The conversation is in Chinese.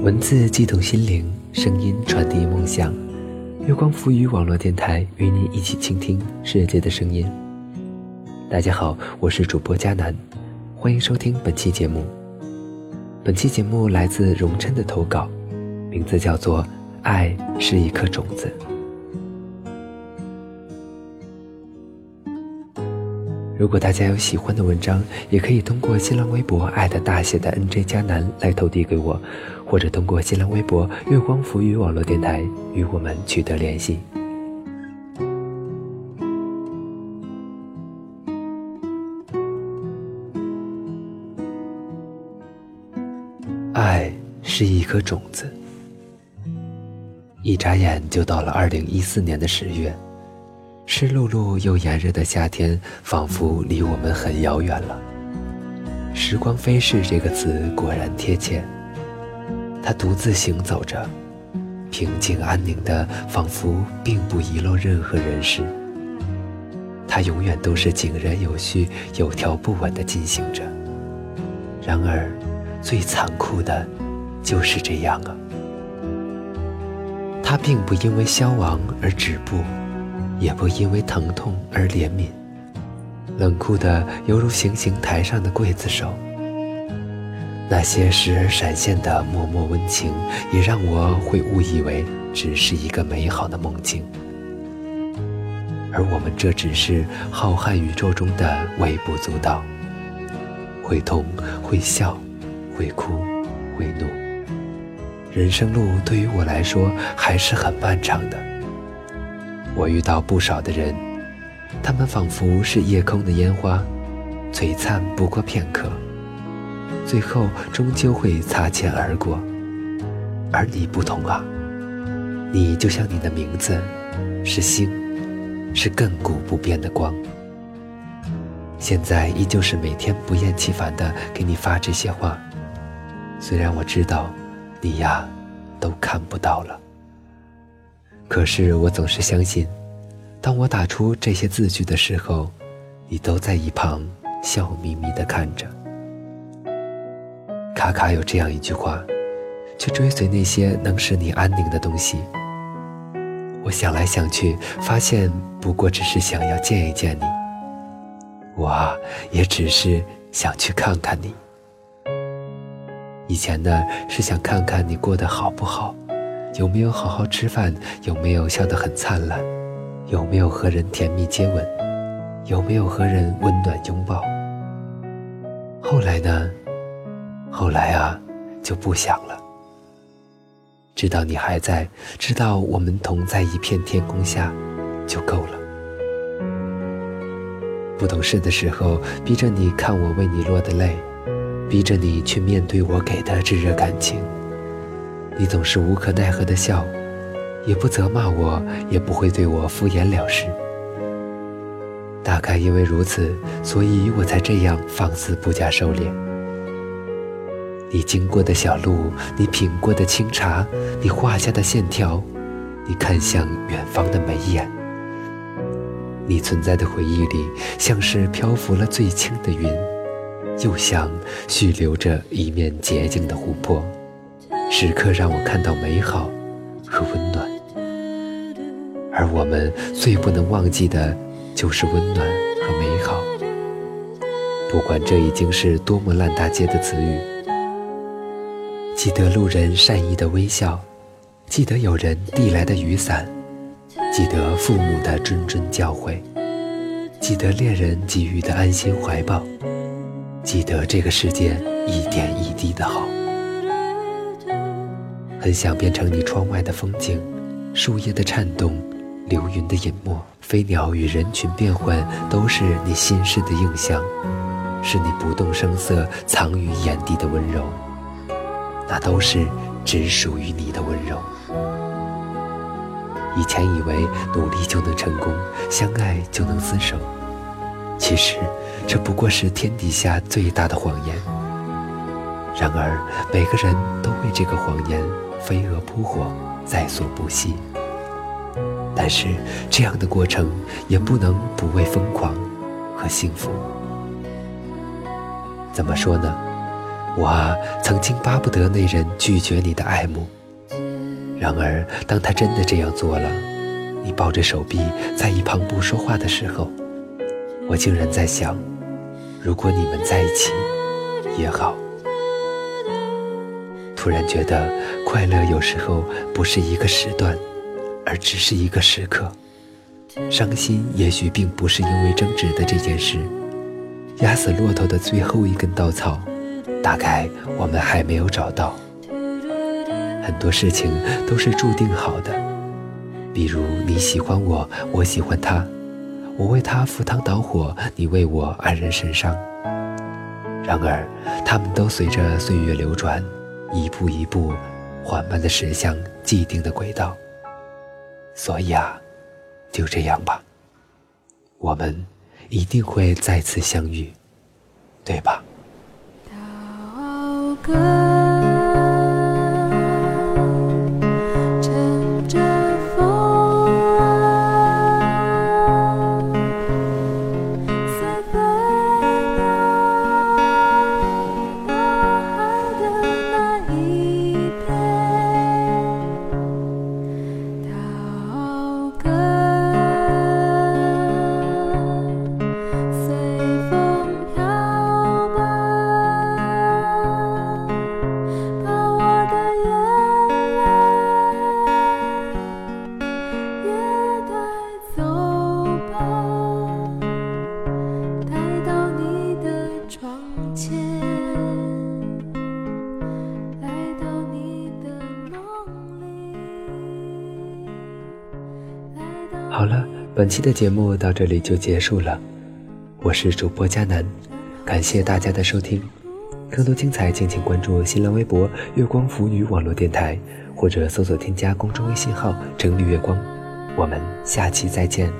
文字悸动心灵，声音传递梦想。月光浮语网络电台与你一起倾听世界的声音。大家好，我是主播佳楠，欢迎收听本期节目。本期节目来自荣琛的投稿，名字叫做《爱是一颗种子》。如果大家有喜欢的文章，也可以通过新浪微博“爱的大写的 NJ 加南”来投递给我，或者通过新浪微博“月光浮语网络电台”与我们取得联系。爱是一颗种子，一眨眼就到了二零一四年的十月。湿漉漉又炎热的夏天，仿佛离我们很遥远了。时光飞逝这个词果然贴切。他独自行走着，平静安宁的，仿佛并不遗漏任何人事。他永远都是井然有序、有条不紊地进行着。然而，最残酷的，就是这样啊。他并不因为消亡而止步。也不因为疼痛而怜悯，冷酷的犹如行刑台上的刽子手。那些时而闪现的脉脉温情，也让我会误以为只是一个美好的梦境，而我们这只是浩瀚宇宙中的微不足道。会痛，会笑，会哭，会怒。人生路对于我来说还是很漫长的。我遇到不少的人，他们仿佛是夜空的烟花，璀璨不过片刻，最后终究会擦肩而过。而你不同啊，你就像你的名字，是星，是亘古不变的光。现在依旧是每天不厌其烦的给你发这些话，虽然我知道，你呀，都看不到了。可是我总是相信，当我打出这些字句的时候，你都在一旁笑眯眯地看着。卡卡有这样一句话：“去追随那些能使你安宁的东西。”我想来想去，发现不过只是想要见一见你。我，也只是想去看看你。以前呢，是想看看你过得好不好。有没有好好吃饭？有没有笑得很灿烂？有没有和人甜蜜接吻？有没有和人温暖拥抱？后来呢？后来啊，就不想了。知道你还在，知道我们同在一片天空下，就够了。不懂事的时候，逼着你看我为你落的泪，逼着你去面对我给的炙热感情。你总是无可奈何的笑，也不责骂我，也不会对我敷衍了事。大概因为如此，所以我才这样放肆不加收敛。你经过的小路，你品过的清茶，你画下的线条，你看向远方的眉眼，你存在的回忆里，像是漂浮了最轻的云，又像蓄留着一面洁净的湖泊。时刻让我看到美好和温暖，而我们最不能忘记的，就是温暖和美好。不管这已经是多么烂大街的词语，记得路人善意的微笑，记得有人递来的雨伞，记得父母的谆谆教诲，记得恋人给予的安心怀抱，记得这个世界一点一滴的好。很想变成你窗外的风景，树叶的颤动，流云的隐没，飞鸟与人群变换，都是你心事的映像，是你不动声色藏于眼底的温柔，那都是只属于你的温柔。以前以为努力就能成功，相爱就能厮守，其实这不过是天底下最大的谎言。然而每个人都为这个谎言。飞蛾扑火，在所不惜。但是这样的过程也不能不为疯狂和幸福。怎么说呢？我曾经巴不得那人拒绝你的爱慕，然而当他真的这样做了，你抱着手臂在一旁不说话的时候，我竟然在想，如果你们在一起也好。突然觉得快乐有时候不是一个时段，而只是一个时刻。伤心也许并不是因为争执的这件事，压死骆驼的最后一根稻草。大概我们还没有找到，很多事情都是注定好的，比如你喜欢我，我喜欢他，我为他赴汤蹈火，你为我黯然神伤。然而，他们都随着岁月流转，一步一步缓慢地驶向既定的轨道。所以啊，就这样吧，我们一定会再次相遇，对吧？好了，本期的节目到这里就结束了。我是主播佳楠，感谢大家的收听。更多精彩，敬请关注新浪微博“月光腐女网络电台”，或者搜索添加公众微信号“整理月光”。我们下期再见。